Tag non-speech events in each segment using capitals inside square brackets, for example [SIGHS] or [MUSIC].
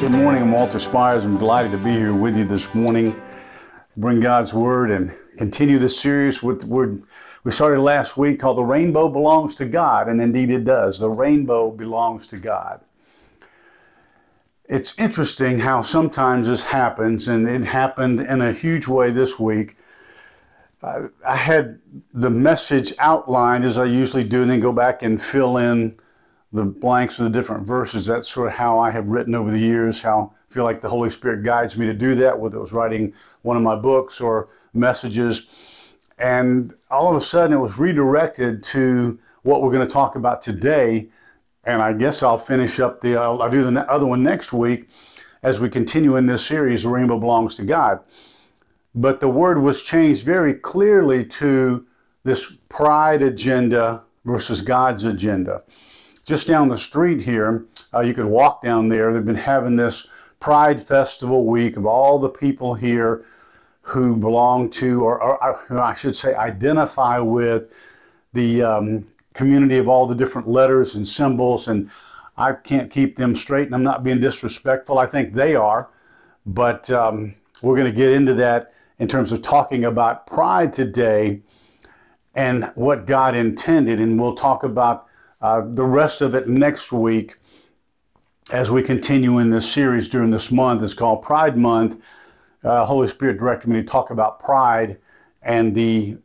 Good morning. I'm Walter Spires. I'm delighted to be here with you this morning. Bring God's Word and continue this series with word we started last week called The Rainbow Belongs to God, and indeed it does. The rainbow belongs to God. It's interesting how sometimes this happens, and it happened in a huge way this week. I had the message outlined as I usually do, and then go back and fill in the blanks of the different verses. That's sort of how I have written over the years, how I feel like the Holy Spirit guides me to do that, whether it was writing one of my books or messages. And all of a sudden it was redirected to what we're going to talk about today. And I guess I'll finish up the, I'll, I'll do the other one next week as we continue in this series, The Rainbow Belongs to God. But the word was changed very clearly to this pride agenda versus God's agenda just down the street here, uh, you could walk down there. They've been having this Pride Festival week of all the people here who belong to, or, or I should say, identify with the um, community of all the different letters and symbols. And I can't keep them straight, and I'm not being disrespectful. I think they are. But um, we're going to get into that in terms of talking about pride today and what God intended. And we'll talk about uh, the rest of it next week as we continue in this series during this month. It's called Pride Month. Uh, Holy Spirit directed me to talk about pride and the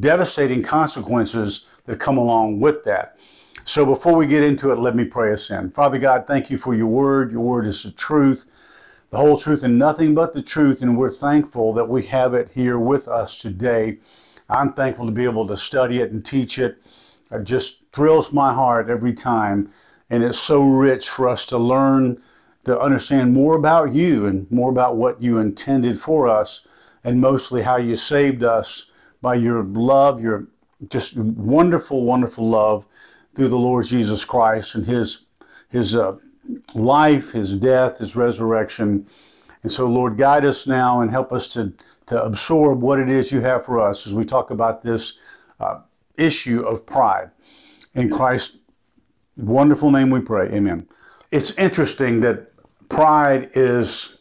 devastating consequences that come along with that. So before we get into it, let me pray us in. Father God, thank you for your word. Your word is the truth, the whole truth, and nothing but the truth. And we're thankful that we have it here with us today. I'm thankful to be able to study it and teach it. It just thrills my heart every time. And it's so rich for us to learn to understand more about you and more about what you intended for us, and mostly how you saved us by your love, your just wonderful, wonderful love through the Lord Jesus Christ and His His uh, life, His death, His resurrection. And so, Lord, guide us now and help us to to absorb what it is you have for us as we talk about this uh, issue of pride. In Christ's wonderful name we pray. Amen. It's interesting that pride is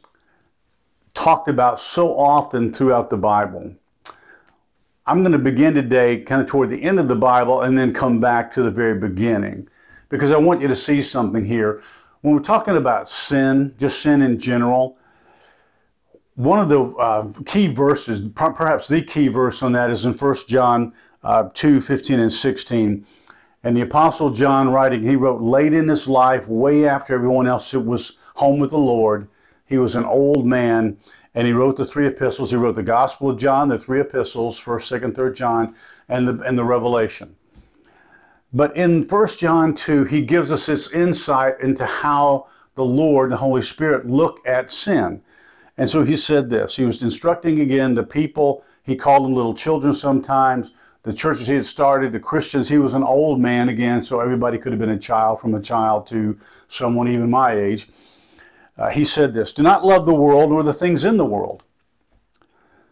talked about so often throughout the Bible. I'm going to begin today kind of toward the end of the Bible and then come back to the very beginning because I want you to see something here. When we're talking about sin, just sin in general, one of the uh, key verses, perhaps the key verse on that is in 1 John uh, 2 15 and 16. And the Apostle John, writing, he wrote late in his life, way after everyone else was home with the Lord. He was an old man, and he wrote the three epistles. He wrote the Gospel of John, the three epistles, First, Second, Third John, and the and the Revelation. But in First John 2, he gives us this insight into how the Lord, the Holy Spirit, look at sin. And so he said this. He was instructing again the people. He called them little children sometimes the churches he had started, the Christians, he was an old man again, so everybody could have been a child from a child to someone even my age. Uh, he said this Do not love the world nor the things in the world.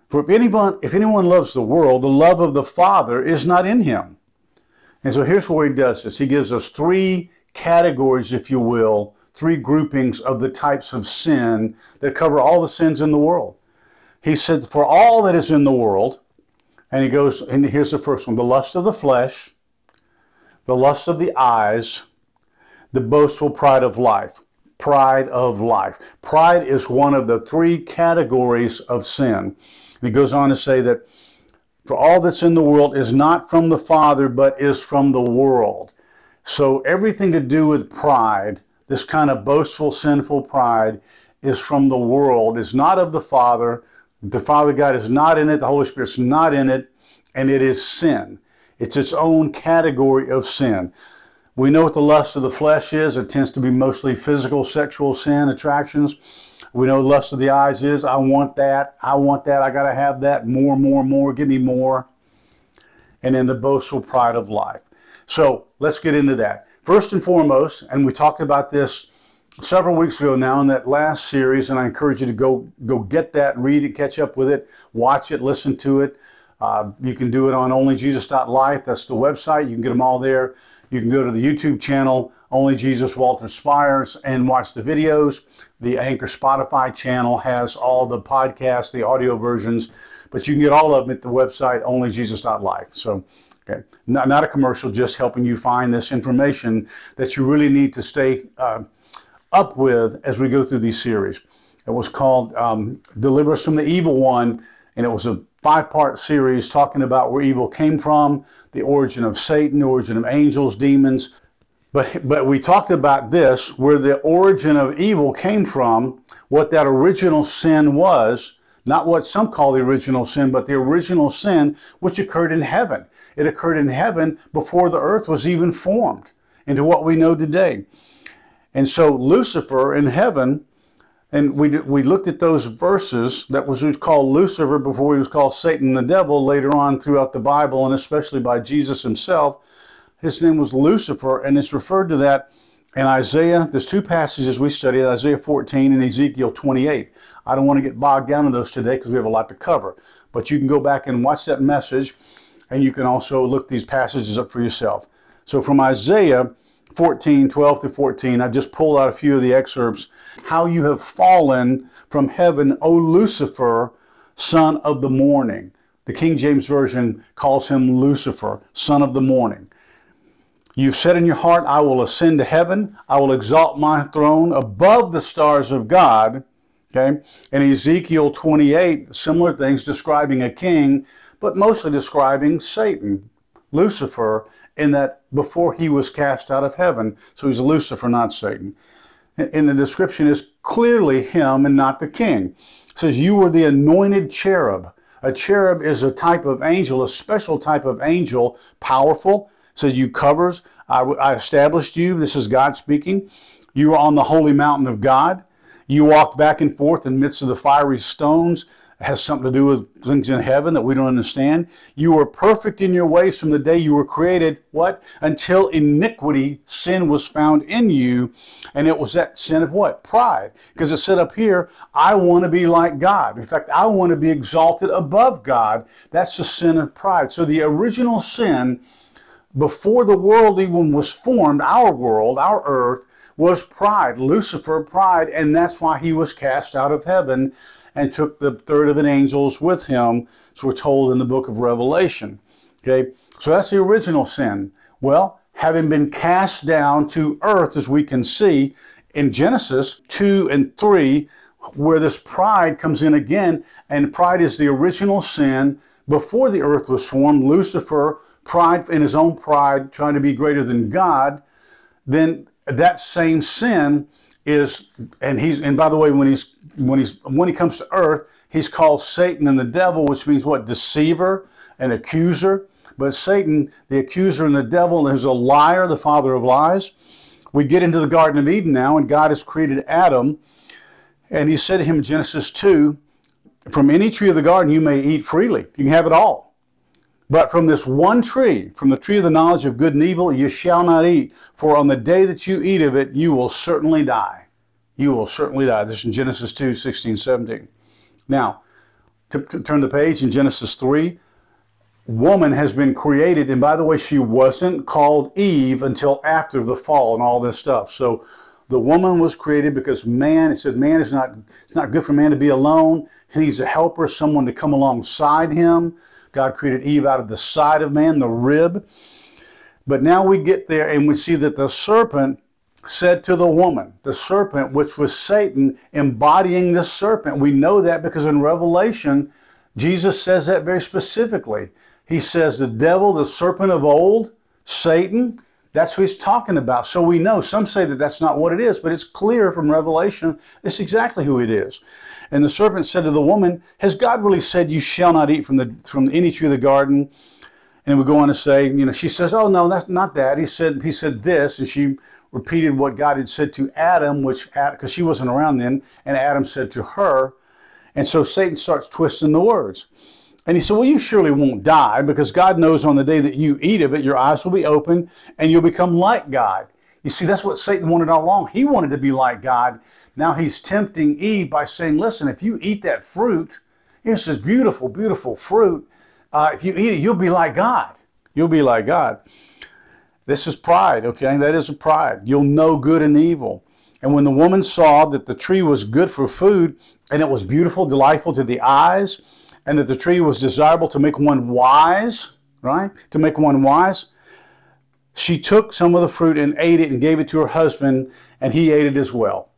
For if anyone, if anyone loves the world, the love of the Father is not in him. And so here's where he does this. He gives us three categories, if you will, three groupings of the types of sin that cover all the sins in the world. He said, For all that is in the world, and he goes, and here's the first one the lust of the flesh, the lust of the eyes, the boastful pride of life. Pride of life. Pride is one of the three categories of sin. And he goes on to say that for all that's in the world is not from the Father, but is from the world. So everything to do with pride, this kind of boastful, sinful pride, is from the world, is not of the Father, the Father God is not in it, the Holy Spirit's not in it, and it is sin. It's its own category of sin. We know what the lust of the flesh is. It tends to be mostly physical, sexual sin, attractions. We know lust of the eyes is, I want that, I want that, I got to have that, more, more, more, give me more. And then the boastful pride of life. So let's get into that. First and foremost, and we talked about this several weeks ago now in that last series, and I encourage you to go go get that, read it, catch up with it, watch it, listen to it. Uh, you can do it on onlyjesus.life. That's the website. You can get them all there. You can go to the YouTube channel, Only Jesus Walter Spires, and watch the videos. The Anchor Spotify channel has all the podcasts, the audio versions, but you can get all of them at the website, onlyjesus.life. So, okay, not, not a commercial, just helping you find this information that you really need to stay uh, up with as we go through these series. It was called um, Deliver Us from the Evil One, and it was a five part series talking about where evil came from, the origin of Satan, the origin of angels, demons. But, but we talked about this, where the origin of evil came from, what that original sin was, not what some call the original sin, but the original sin which occurred in heaven. It occurred in heaven before the earth was even formed into what we know today. And so Lucifer in heaven and we, we looked at those verses that was called Lucifer before he was called Satan the devil later on throughout the Bible and especially by Jesus himself. His name was Lucifer, and it's referred to that in Isaiah. There's two passages we studied Isaiah 14 and Ezekiel 28. I don't want to get bogged down in those today because we have a lot to cover. But you can go back and watch that message, and you can also look these passages up for yourself. So from Isaiah 14, 12 to 14, I just pulled out a few of the excerpts how you have fallen from heaven, O Lucifer, son of the morning. The King James Version calls him Lucifer, son of the morning. You've said in your heart, I will ascend to heaven. I will exalt my throne above the stars of God. Okay? In Ezekiel 28, similar things describing a king, but mostly describing Satan, Lucifer, in that before he was cast out of heaven. So he's Lucifer, not Satan and the description is clearly him and not the king. It says, You were the anointed cherub. A cherub is a type of angel, a special type of angel, powerful. It says, You covers. I, I established you. This is God speaking. You were on the holy mountain of God. You walked back and forth in the midst of the fiery stones has something to do with things in heaven that we don't understand. You were perfect in your ways from the day you were created. What? Until iniquity, sin was found in you. And it was that sin of what? Pride. Because it said up here, I want to be like God. In fact, I want to be exalted above God. That's the sin of pride. So the original sin, before the world even was formed, our world, our earth, was pride. Lucifer, pride. And that's why he was cast out of heaven and took the third of an angels with him, as we're told in the book of Revelation. Okay, so that's the original sin. Well, having been cast down to earth, as we can see in Genesis 2 and 3, where this pride comes in again, and pride is the original sin before the earth was formed. Lucifer, pride in his own pride, trying to be greater than God, then that same sin is and he's and by the way when he's when he's when he comes to earth he's called satan and the devil which means what? Deceiver and accuser. But satan the accuser and the devil is a liar the father of lies. We get into the garden of eden now and god has created adam and he said to him in genesis 2 from any tree of the garden you may eat freely. You can have it all but from this one tree, from the tree of the knowledge of good and evil, you shall not eat, for on the day that you eat of it, you will certainly die. You will certainly die. This is in Genesis 2, 16, 17. Now, to, to turn the page in Genesis 3, woman has been created, and by the way, she wasn't called Eve until after the fall and all this stuff. So the woman was created because man, it said man is not, it's not good for man to be alone. He needs a helper, someone to come alongside him. God created Eve out of the side of man, the rib. But now we get there and we see that the serpent said to the woman, the serpent, which was Satan, embodying the serpent. We know that because in Revelation, Jesus says that very specifically. He says, the devil, the serpent of old, Satan, that's who he's talking about. So we know. Some say that that's not what it is, but it's clear from Revelation it's exactly who it is. And the serpent said to the woman, Has God really said you shall not eat from the from any tree of the garden? And we go on to say, you know, she says, Oh no, that's not that. He said he said this, and she repeated what God had said to Adam, which because she wasn't around then, and Adam said to her. And so Satan starts twisting the words. And he said, Well, you surely won't die because God knows on the day that you eat of it, your eyes will be open and you'll become like God. You see, that's what Satan wanted all along. He wanted to be like God. Now he's tempting Eve by saying, listen, if you eat that fruit, this beautiful, beautiful fruit. Uh, if you eat it, you'll be like God. You'll be like God. This is pride, okay? That is a pride. You'll know good and evil. And when the woman saw that the tree was good for food, and it was beautiful, delightful to the eyes, and that the tree was desirable to make one wise, right? To make one wise, she took some of the fruit and ate it and gave it to her husband, and he ate it as well.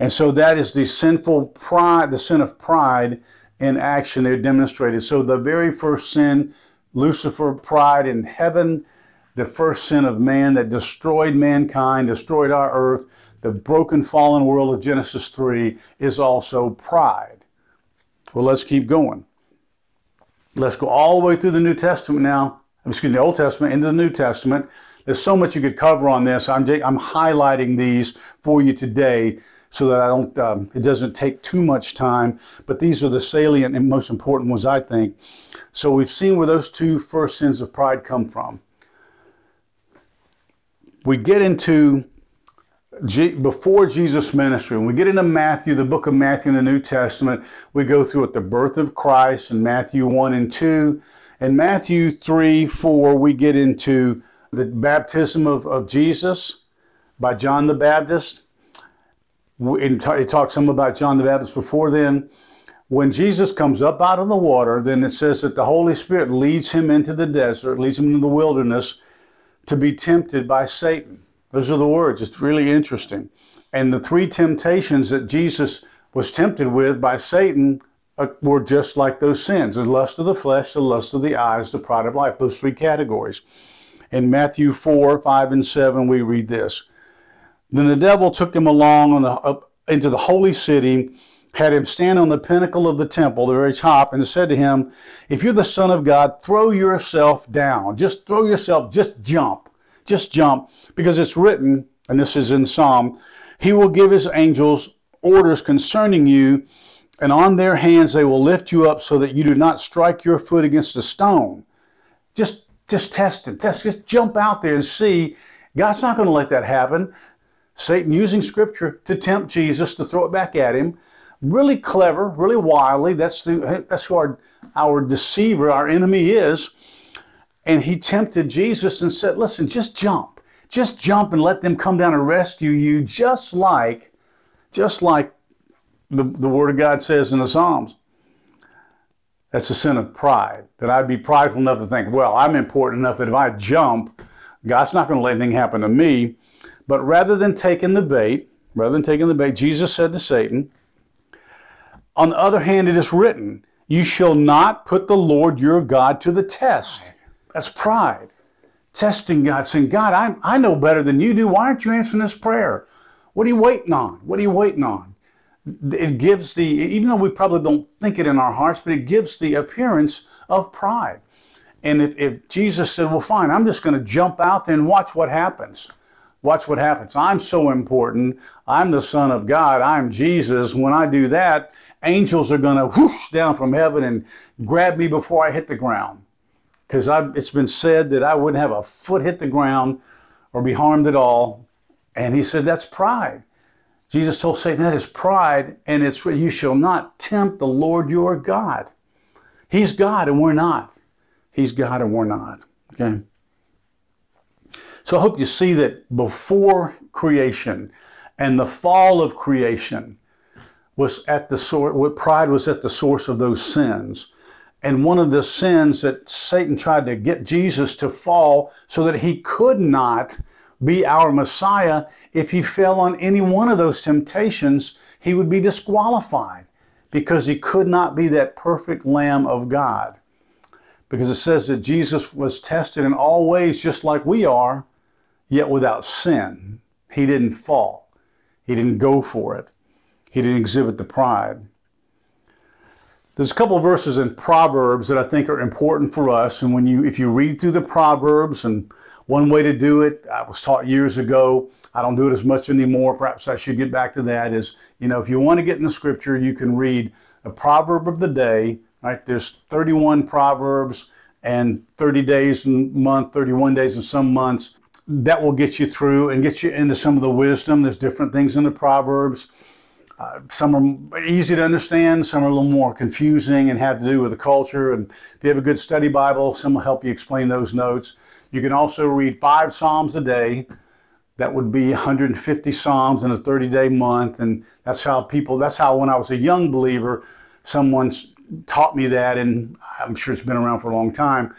And so that is the sinful pride, the sin of pride in action there demonstrated. So the very first sin, Lucifer, pride in heaven, the first sin of man that destroyed mankind, destroyed our earth, the broken fallen world of Genesis 3 is also pride. Well, let's keep going. Let's go all the way through the New Testament now. Excuse me, the Old Testament into the New Testament. There's so much you could cover on this. I'm, I'm highlighting these for you today so that I don't, um, it doesn't take too much time. But these are the salient and most important ones, I think. So we've seen where those two first sins of pride come from. We get into G, before Jesus' ministry. When we get into Matthew, the book of Matthew in the New Testament, we go through it, the birth of Christ in Matthew 1 and 2. In Matthew 3, 4, we get into the baptism of, of Jesus by John the Baptist. It talks some about John the Baptist before then. When Jesus comes up out of the water, then it says that the Holy Spirit leads him into the desert, leads him into the wilderness to be tempted by Satan. Those are the words. It's really interesting. And the three temptations that Jesus was tempted with by Satan uh, were just like those sins the lust of the flesh, the lust of the eyes, the pride of life, those three categories. In Matthew 4, 5, and 7, we read this. Then the devil took him along on the, up into the holy city, had him stand on the pinnacle of the temple, the very top, and said to him, If you're the Son of God, throw yourself down. Just throw yourself, just jump. Just jump, because it's written, and this is in Psalm, He will give His angels orders concerning you, and on their hands they will lift you up so that you do not strike your foot against a stone. Just, just test it. Test, just jump out there and see. God's not going to let that happen. Satan using Scripture to tempt Jesus to throw it back at him. Really clever, really wily. That's the, that's who our, our deceiver, our enemy is and he tempted Jesus and said, Listen, just jump. Just jump and let them come down and rescue you, just like, just like the, the Word of God says in the Psalms. That's a sin of pride. That I'd be prideful enough to think, well, I'm important enough that if I jump, God's not going to let anything happen to me. But rather than taking the bait, rather than taking the bait, Jesus said to Satan, on the other hand, it is written, You shall not put the Lord your God to the test. That's pride. Testing God, saying, God, I, I know better than you do. Why aren't you answering this prayer? What are you waiting on? What are you waiting on? It gives the, even though we probably don't think it in our hearts, but it gives the appearance of pride. And if, if Jesus said, well, fine, I'm just going to jump out there and watch what happens. Watch what happens. I'm so important. I'm the Son of God. I'm Jesus. When I do that, angels are going to whoosh down from heaven and grab me before I hit the ground because it's been said that I wouldn't have a foot hit the ground or be harmed at all. And he said, That's pride. Jesus told Satan, That is pride, and it's you shall not tempt the Lord your God. He's God and we're not. He's God and we're not. Okay? So I hope you see that before creation and the fall of creation was at the source, pride was at the source of those sins. And one of the sins that Satan tried to get Jesus to fall so that he could not be our Messiah, if he fell on any one of those temptations, he would be disqualified because he could not be that perfect Lamb of God. Because it says that Jesus was tested in all ways just like we are, yet without sin. He didn't fall, he didn't go for it, he didn't exhibit the pride. There's a couple verses in Proverbs that I think are important for us. And when you, if you read through the Proverbs, and one way to do it, I was taught years ago. I don't do it as much anymore. Perhaps I should get back to that. Is you know, if you want to get in the Scripture, you can read a proverb of the day. Right? There's 31 proverbs and 30 days a month, 31 days in some months. That will get you through and get you into some of the wisdom. There's different things in the proverbs. Uh, some are easy to understand, some are a little more confusing and have to do with the culture. And if you have a good study Bible, some will help you explain those notes. You can also read five Psalms a day. That would be 150 Psalms in a 30 day month. And that's how people, that's how when I was a young believer, someone taught me that. And I'm sure it's been around for a long time.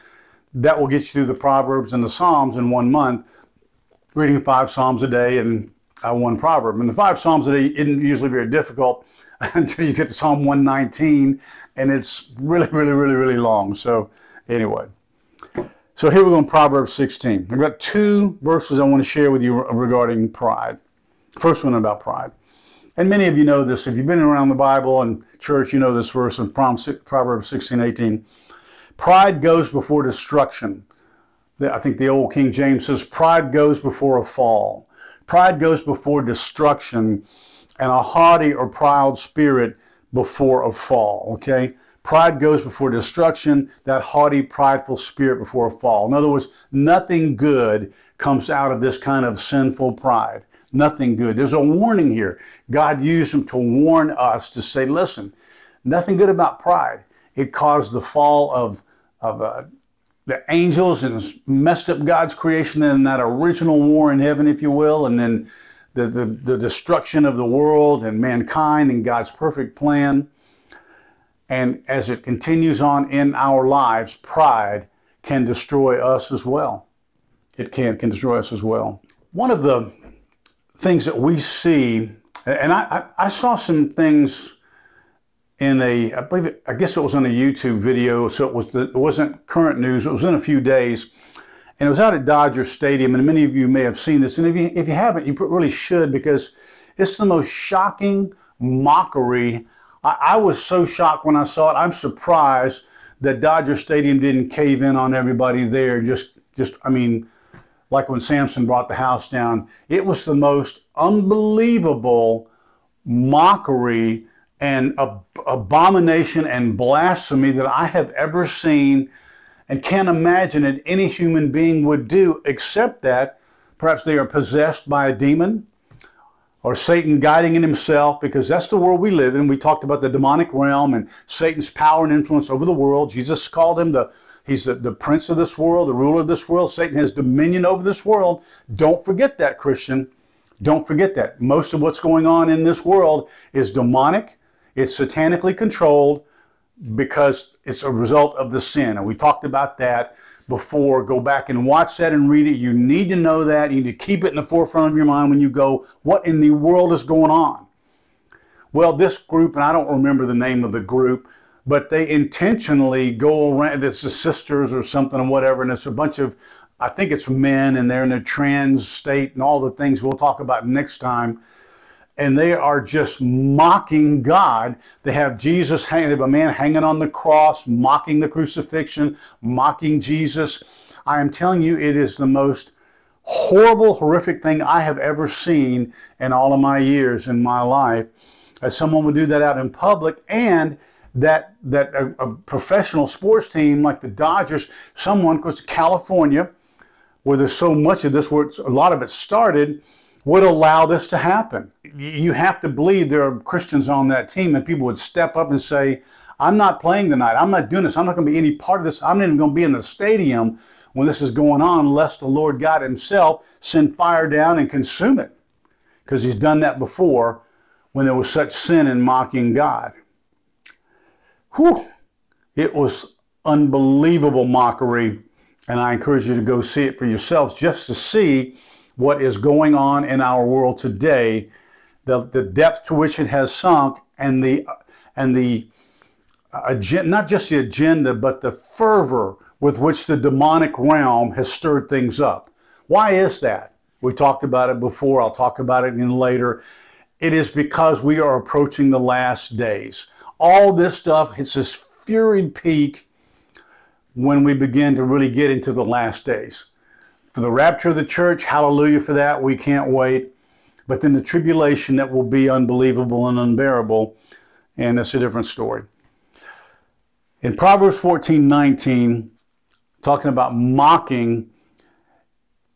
That will get you through the Proverbs and the Psalms in one month, reading five Psalms a day and uh, one proverb. And the five Psalms a day isn't usually very difficult [LAUGHS] until you get to Psalm 119, and it's really, really, really, really long. So, anyway. So here we're going Proverbs 16. I've got two verses I want to share with you regarding pride. First one about pride. And many of you know this. If you've been around the Bible and church, you know this verse in Proverbs 16, 18. Pride goes before destruction. I think the old King James says, pride goes before a fall. Pride goes before destruction, and a haughty or proud spirit before a fall. Okay? Pride goes before destruction, that haughty, prideful spirit before a fall. In other words, nothing good comes out of this kind of sinful pride. Nothing good. There's a warning here. God used him to warn us to say, listen, nothing good about pride. It caused the fall of, of uh, the angels and messed up God's creation in that original war in heaven, if you will, and then the, the, the destruction of the world and mankind and God's perfect plan. And as it continues on in our lives, pride can destroy us as well. It can, can destroy us as well. One of the things that we see, and I, I, I saw some things in a, I believe, it, I guess it was on a YouTube video, so it was the, it wasn't current news. It was in a few days, and it was out at Dodger Stadium. And many of you may have seen this, and if you if you haven't, you really should because it's the most shocking mockery. I, I was so shocked when I saw it. I'm surprised that Dodger Stadium didn't cave in on everybody there. Just, just, I mean, like when Samson brought the house down. It was the most unbelievable mockery and ab- abomination and blasphemy that I have ever seen and can't imagine that any human being would do, except that perhaps they are possessed by a demon or Satan guiding in himself, because that's the world we live in. We talked about the demonic realm and Satan's power and influence over the world. Jesus called him the He's the, the prince of this world, the ruler of this world. Satan has dominion over this world. Don't forget that, Christian. Don't forget that. Most of what's going on in this world is demonic it's satanically controlled because it's a result of the sin. And we talked about that before. Go back and watch that and read it. You need to know that. You need to keep it in the forefront of your mind when you go, what in the world is going on? Well, this group, and I don't remember the name of the group, but they intentionally go around, it's the sisters or something or whatever, and it's a bunch of, I think it's men, and they're in a trans state and all the things we'll talk about next time and they are just mocking God. They have Jesus hanging, they have a man hanging on the cross, mocking the crucifixion, mocking Jesus. I am telling you, it is the most horrible, horrific thing I have ever seen in all of my years in my life. As someone would do that out in public, and that that a, a professional sports team like the Dodgers, someone to California, where there's so much of this, where a lot of it started would allow this to happen. You have to believe there are Christians on that team, and people would step up and say, I'm not playing tonight. I'm not doing this. I'm not going to be any part of this. I'm not even going to be in the stadium when this is going on unless the Lord God Himself send fire down and consume it. Because He's done that before when there was such sin in mocking God. Whew! It was unbelievable mockery, and I encourage you to go see it for yourselves just to see what is going on in our world today, the, the depth to which it has sunk, and the and the agenda, not just the agenda, but the fervor with which the demonic realm has stirred things up. Why is that? We talked about it before. I'll talk about it in later. It is because we are approaching the last days. All this stuff hits this fury peak when we begin to really get into the last days for the rapture of the church, hallelujah for that. We can't wait. But then the tribulation that will be unbelievable and unbearable, and that's a different story. In Proverbs 14 19, talking about mocking,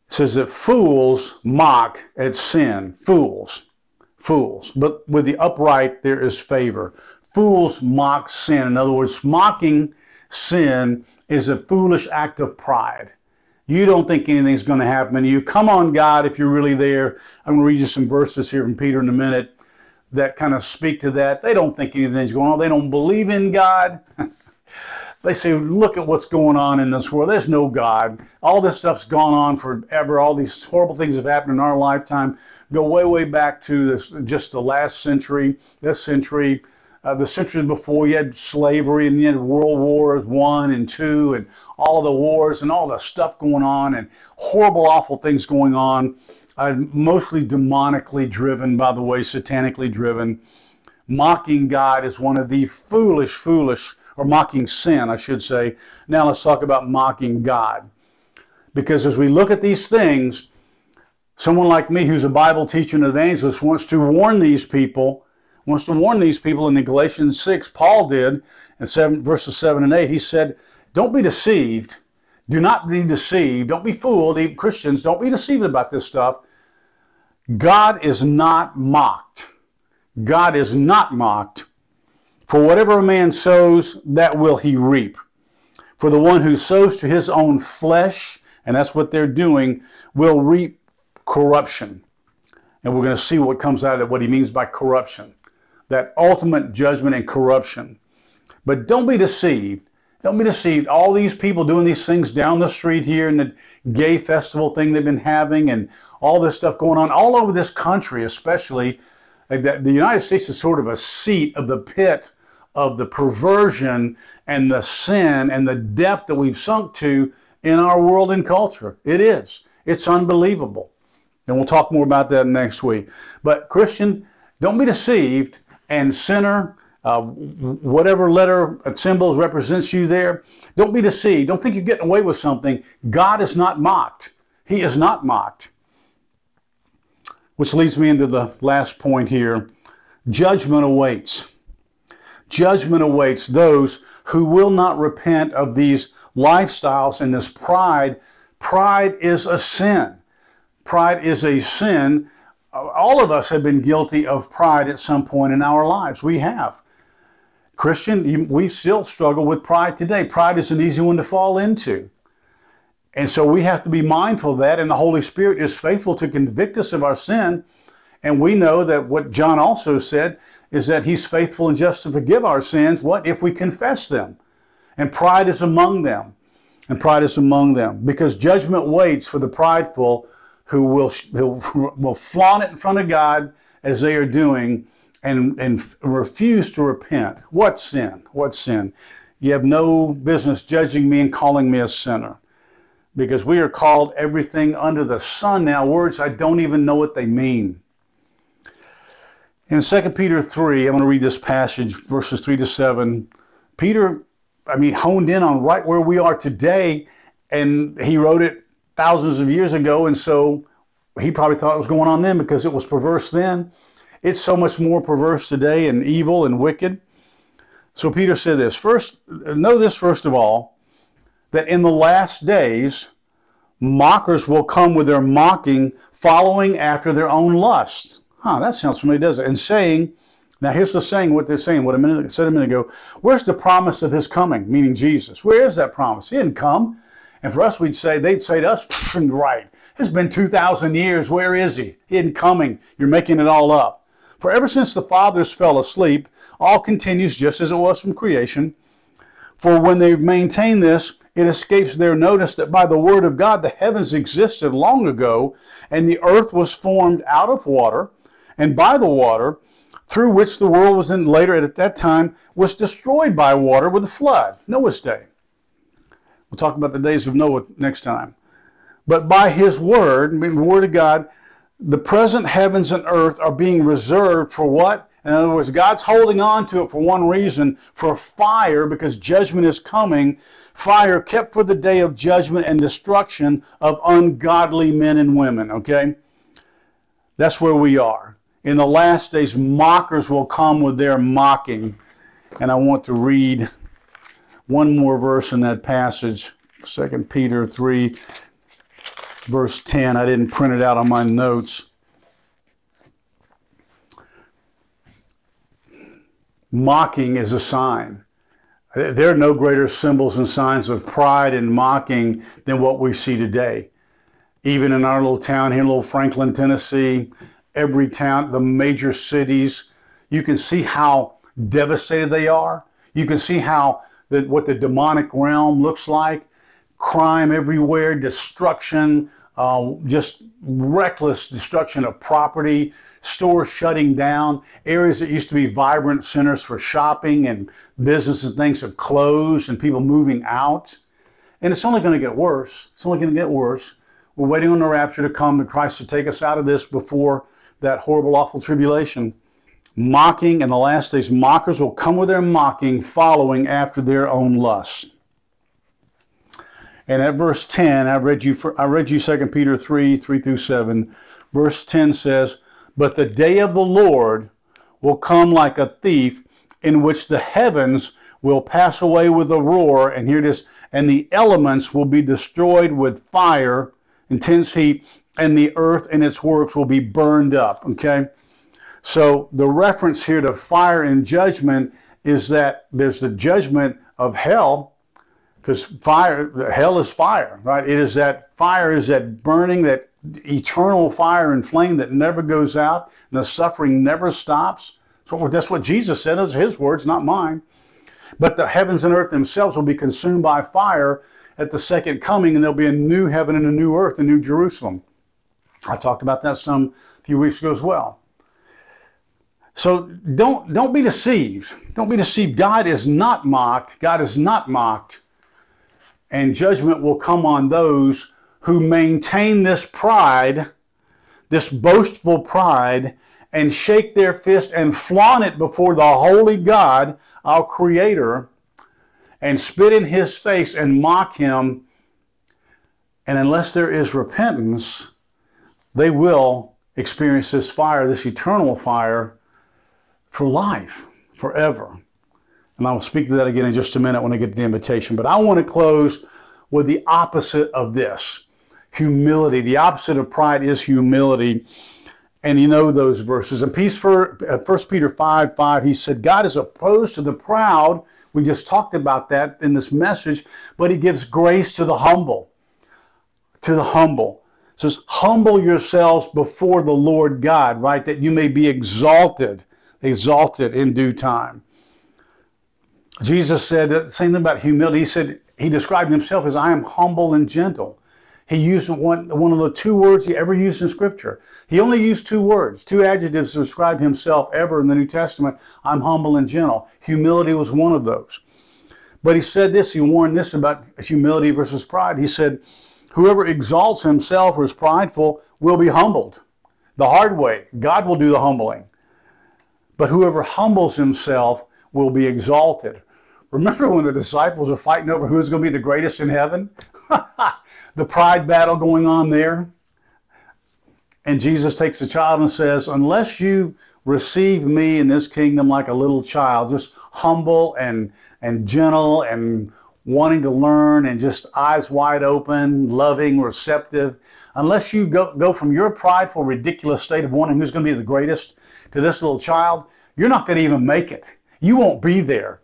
says that fools mock at sin. Fools. fools. But with the upright there is favor. Fools mock sin. In other words, mocking sin is a foolish act of pride. You don't think anything's going to happen to you. Come on, God, if you're really there. I'm going to read you some verses here from Peter in a minute that kind of speak to that. They don't think anything's going on. They don't believe in God. [LAUGHS] they say, look at what's going on in this world. There's no God. All this stuff's gone on forever. All these horrible things have happened in our lifetime. Go way, way back to this, just the last century, this century, uh, the centuries before. You had slavery and you had World Wars One and Two, and all the wars and all the stuff going on, and horrible, awful things going on uh, mostly demonically driven, by the way, satanically driven. Mocking God is one of the foolish, foolish, or mocking sin, I should say. Now let's talk about mocking God. Because as we look at these things, someone like me who's a Bible teacher and evangelist wants to warn these people, wants to warn these people in Galatians 6, Paul did in seven, verses 7 and 8. He said, Don't be deceived. Do not be deceived. Don't be fooled. Even Christians, don't be deceived about this stuff. God is not mocked. God is not mocked. For whatever a man sows, that will he reap. For the one who sows to his own flesh, and that's what they're doing, will reap corruption. And we're going to see what comes out of it, what he means by corruption that ultimate judgment and corruption. But don't be deceived. Don't be deceived. All these people doing these things down the street here and the gay festival thing they've been having and all this stuff going on all over this country, especially. That the United States is sort of a seat of the pit of the perversion and the sin and the depth that we've sunk to in our world and culture. It is. It's unbelievable. And we'll talk more about that next week. But, Christian, don't be deceived. And sinner, uh, whatever letter symbol represents you there, don't be deceived. Don't think you're getting away with something. God is not mocked. He is not mocked. Which leads me into the last point here. Judgment awaits. Judgment awaits those who will not repent of these lifestyles and this pride. Pride is a sin. Pride is a sin. All of us have been guilty of pride at some point in our lives. We have. Christian, we still struggle with pride today. Pride is an easy one to fall into. And so we have to be mindful of that, and the Holy Spirit is faithful to convict us of our sin. And we know that what John also said is that he's faithful and just to forgive our sins. What? If we confess them. And pride is among them. And pride is among them. Because judgment waits for the prideful who will, who [LAUGHS] will flaunt it in front of God as they are doing and, and refuse to repent. What sin? What sin? You have no business judging me and calling me a sinner. Because we are called everything under the sun now, words I don't even know what they mean. In 2 Peter 3, I'm going to read this passage, verses 3 to 7. Peter, I mean, honed in on right where we are today, and he wrote it thousands of years ago, and so he probably thought it was going on then because it was perverse then. It's so much more perverse today and evil and wicked. So Peter said this first, know this first of all, that in the last days, mockers will come with their mocking, following after their own lusts. Huh, that sounds familiar, doesn't it? And saying, now here's the saying, what they're saying, what a minute said a minute ago. Where's the promise of his coming, meaning Jesus? Where is that promise? He didn't come. And for us, we'd say, they'd say to us, [LAUGHS] right, it's been 2,000 years. Where is he? He isn't coming. You're making it all up. For ever since the fathers fell asleep, all continues just as it was from creation. For when they maintain this, it escapes their notice that by the word of God the heavens existed long ago, and the earth was formed out of water, and by the water, through which the world was in later at that time, was destroyed by water with a flood, Noah's day. We'll talk about the days of Noah next time. But by his word, the word of God, the present heavens and earth are being reserved for what? In other words, God's holding on to it for one reason for fire, because judgment is coming. Fire kept for the day of judgment and destruction of ungodly men and women, okay? That's where we are. In the last days, mockers will come with their mocking. And I want to read one more verse in that passage, 2 Peter 3 verse 10. I didn't print it out on my notes. mocking is a sign. There are no greater symbols and signs of pride and mocking than what we see today. Even in our little town here, little Franklin, Tennessee, every town, the major cities, you can see how devastated they are. You can see how what the demonic realm looks like. Crime everywhere, destruction, uh, just reckless destruction of property, stores shutting down, areas that used to be vibrant centers for shopping and business and things are closed and people moving out. And it's only going to get worse. It's only going to get worse. We're waiting on the rapture to come and Christ to take us out of this before that horrible, awful tribulation. Mocking in the last days, mockers will come with their mocking, following after their own lusts. And at verse 10, I read you I read you 2 Peter 3, 3 through 7. Verse 10 says, But the day of the Lord will come like a thief, in which the heavens will pass away with a roar, and here it is, and the elements will be destroyed with fire, intense heat, and the earth and its works will be burned up. Okay? So the reference here to fire and judgment is that there's the judgment of hell because fire, hell is fire, right? It is that fire is that burning, that eternal fire and flame that never goes out, and the suffering never stops. So that's what Jesus said. Those are his words, not mine. But the heavens and earth themselves will be consumed by fire at the second coming, and there'll be a new heaven and a new earth, a new Jerusalem. I talked about that some few weeks ago as well. So don't don't be deceived. Don't be deceived. God is not mocked. God is not mocked and judgment will come on those who maintain this pride, this boastful pride, and shake their fist and flaunt it before the holy God, our Creator, and spit in His face and mock Him. And unless there is repentance, they will experience this fire, this eternal fire, for life, forever. And I'll speak to that again in just a minute when I get to the invitation. But I want to close with the opposite of this humility. The opposite of pride is humility. And you know those verses. In peace for 1 uh, Peter 5 5, he said, God is opposed to the proud. We just talked about that in this message, but he gives grace to the humble. To the humble. It says, humble yourselves before the Lord God, right? That you may be exalted, exalted in due time. Jesus said the same thing about humility. He said he described himself as I am humble and gentle. He used one, one of the two words he ever used in Scripture. He only used two words, two adjectives to describe himself ever in the New Testament. I'm humble and gentle. Humility was one of those. But he said this, he warned this about humility versus pride. He said, Whoever exalts himself or is prideful will be humbled. The hard way. God will do the humbling. But whoever humbles himself will be exalted. Remember when the disciples are fighting over who's going to be the greatest in heaven? [LAUGHS] the pride battle going on there. And Jesus takes the child and says, Unless you receive me in this kingdom like a little child, just humble and, and gentle and wanting to learn and just eyes wide open, loving, receptive, unless you go, go from your prideful, ridiculous state of wanting who's going to be the greatest to this little child, you're not going to even make it. You won't be there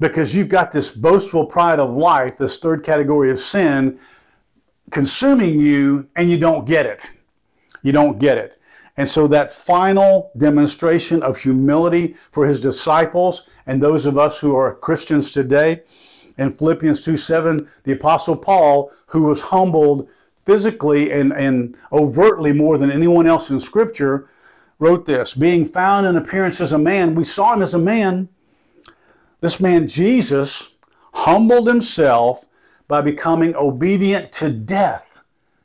because you've got this boastful pride of life, this third category of sin, consuming you, and you don't get it. You don't get it. And so that final demonstration of humility for his disciples and those of us who are Christians today, in Philippians 2 7, the Apostle Paul, who was humbled physically and, and overtly more than anyone else in Scripture, wrote this Being found in appearance as a man, we saw him as a man, this man, Jesus, humbled himself by becoming obedient to death.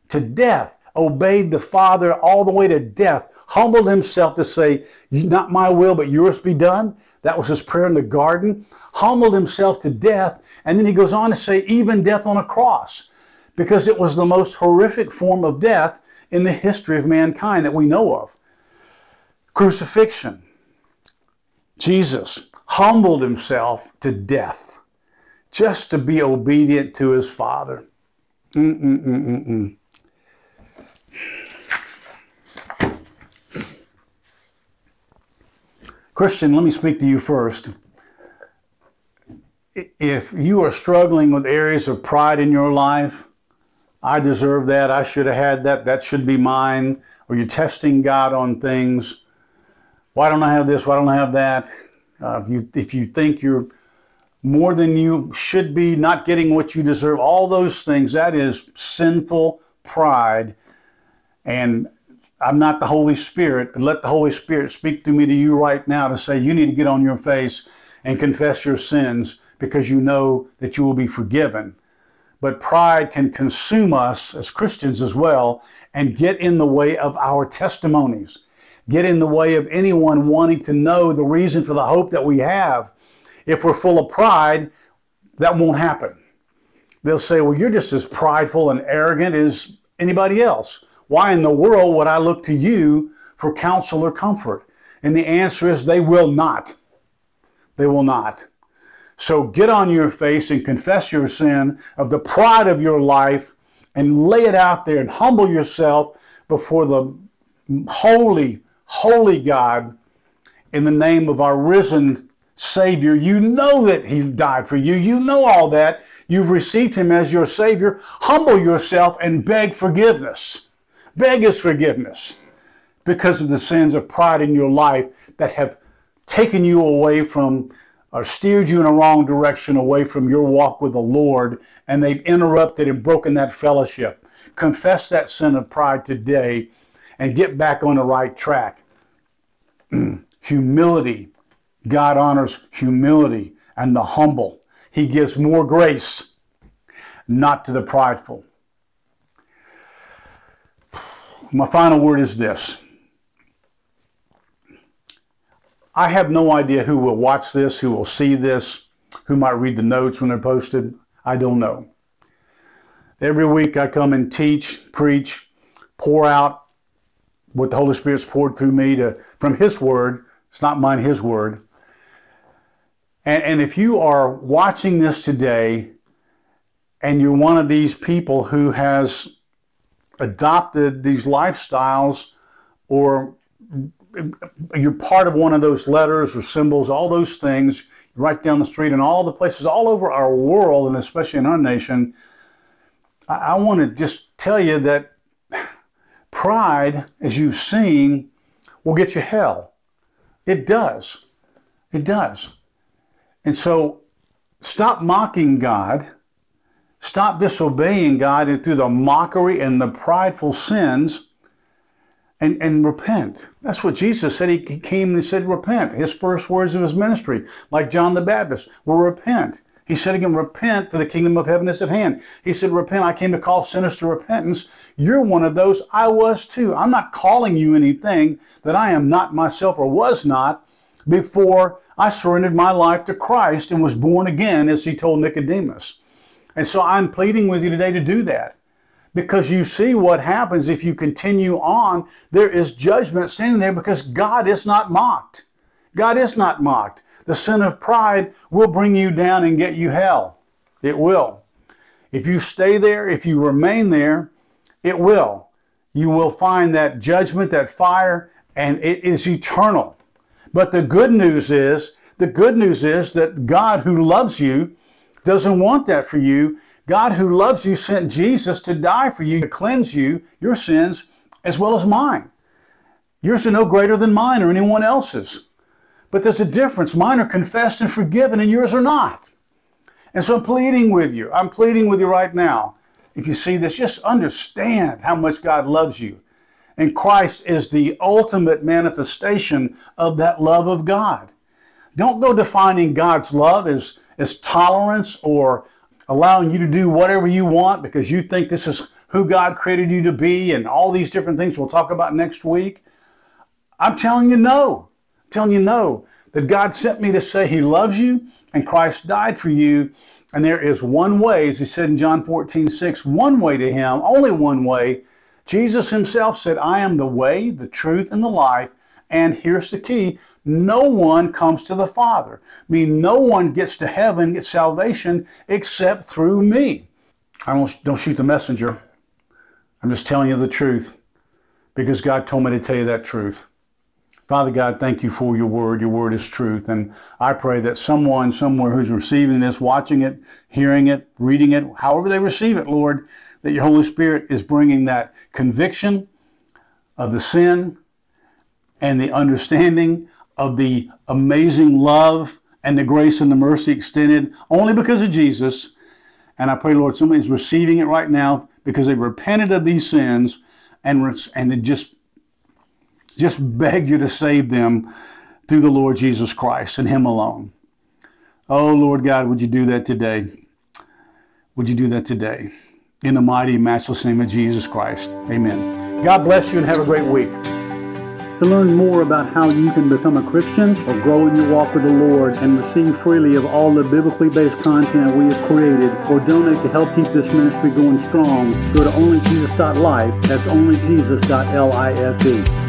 To death. Obeyed the Father all the way to death. Humbled himself to say, Not my will, but yours be done. That was his prayer in the garden. Humbled himself to death. And then he goes on to say, even death on a cross. Because it was the most horrific form of death in the history of mankind that we know of. Crucifixion. Jesus humbled himself to death just to be obedient to his Father. Mm-mm-mm-mm-mm. Christian, let me speak to you first. If you are struggling with areas of pride in your life, I deserve that, I should have had that, that should be mine, or you're testing God on things, why don't I have this, why don't I have that? Uh, if, you, if you think you're more than you should be, not getting what you deserve, all those things, that is sinful pride. And I'm not the Holy Spirit, but let the Holy Spirit speak to me to you right now to say you need to get on your face and confess your sins because you know that you will be forgiven. But pride can consume us as Christians as well and get in the way of our testimonies, get in the way of anyone wanting to know the reason for the hope that we have. If we're full of pride, that won't happen. They'll say, Well, you're just as prideful and arrogant as anybody else. Why in the world would I look to you for counsel or comfort? And the answer is they will not. They will not. So get on your face and confess your sin of the pride of your life and lay it out there and humble yourself before the holy, holy God in the name of our risen Savior. You know that He died for you. You know all that. You've received Him as your Savior. Humble yourself and beg forgiveness. Beg his forgiveness because of the sins of pride in your life that have taken you away from or steered you in a wrong direction away from your walk with the Lord, and they've interrupted and broken that fellowship. Confess that sin of pride today and get back on the right track. [CLEARS THROAT] humility. God honors humility and the humble. He gives more grace, not to the prideful. [SIGHS] My final word is this. I have no idea who will watch this, who will see this, who might read the notes when they're posted. I don't know. Every week I come and teach, preach, pour out what the Holy Spirit's poured through me to from His Word. It's not mine, His Word. And, and if you are watching this today and you're one of these people who has adopted these lifestyles or you're part of one of those letters or symbols, all those things, right down the street and all the places all over our world and especially in our nation, I, I want to just tell you that pride, as you've seen, will get you hell. It does. It does. And so stop mocking God Stop disobeying God and through the mockery and the prideful sins and, and repent. That's what Jesus said. He came and said, repent. His first words of his ministry, like John the Baptist, were repent. He said again, repent, for the kingdom of heaven is at hand. He said, repent. I came to call sinners to repentance. You're one of those. I was too. I'm not calling you anything that I am not myself or was not before I surrendered my life to Christ and was born again, as he told Nicodemus. And so I'm pleading with you today to do that. Because you see what happens if you continue on. There is judgment standing there because God is not mocked. God is not mocked. The sin of pride will bring you down and get you hell. It will. If you stay there, if you remain there, it will. You will find that judgment, that fire, and it is eternal. But the good news is, the good news is that God who loves you doesn't want that for you. God who loves you sent Jesus to die for you, to cleanse you, your sins, as well as mine. Yours are no greater than mine or anyone else's. But there's a difference. Mine are confessed and forgiven, and yours are not. And so I'm pleading with you. I'm pleading with you right now. If you see this, just understand how much God loves you. And Christ is the ultimate manifestation of that love of God. Don't go defining God's love as as tolerance or allowing you to do whatever you want because you think this is who God created you to be and all these different things we'll talk about next week. I'm telling you no. I'm telling you no. That God sent me to say He loves you and Christ died for you. And there is one way, as He said in John 14, 6, one way to Him, only one way. Jesus Himself said, I am the way, the truth, and the life. And here's the key no one comes to the Father. I mean, no one gets to heaven, gets salvation, except through me. I don't, don't shoot the messenger. I'm just telling you the truth because God told me to tell you that truth. Father God, thank you for your word. Your word is truth. And I pray that someone somewhere who's receiving this, watching it, hearing it, reading it, however they receive it, Lord, that your Holy Spirit is bringing that conviction of the sin and the understanding of the amazing love and the grace and the mercy extended only because of Jesus. And I pray, Lord, somebody's receiving it right now because they've repented of these sins and and they just just beg you to save them through the Lord Jesus Christ and Him alone. Oh, Lord God, would you do that today? Would you do that today? In the mighty, matchless name of Jesus Christ. Amen. God bless you and have a great week. To learn more about how you can become a Christian or grow in your walk with the Lord and receive freely of all the biblically based content we have created or donate to help keep this ministry going strong, go to onlyjesus.life. That's onlyjesus.life.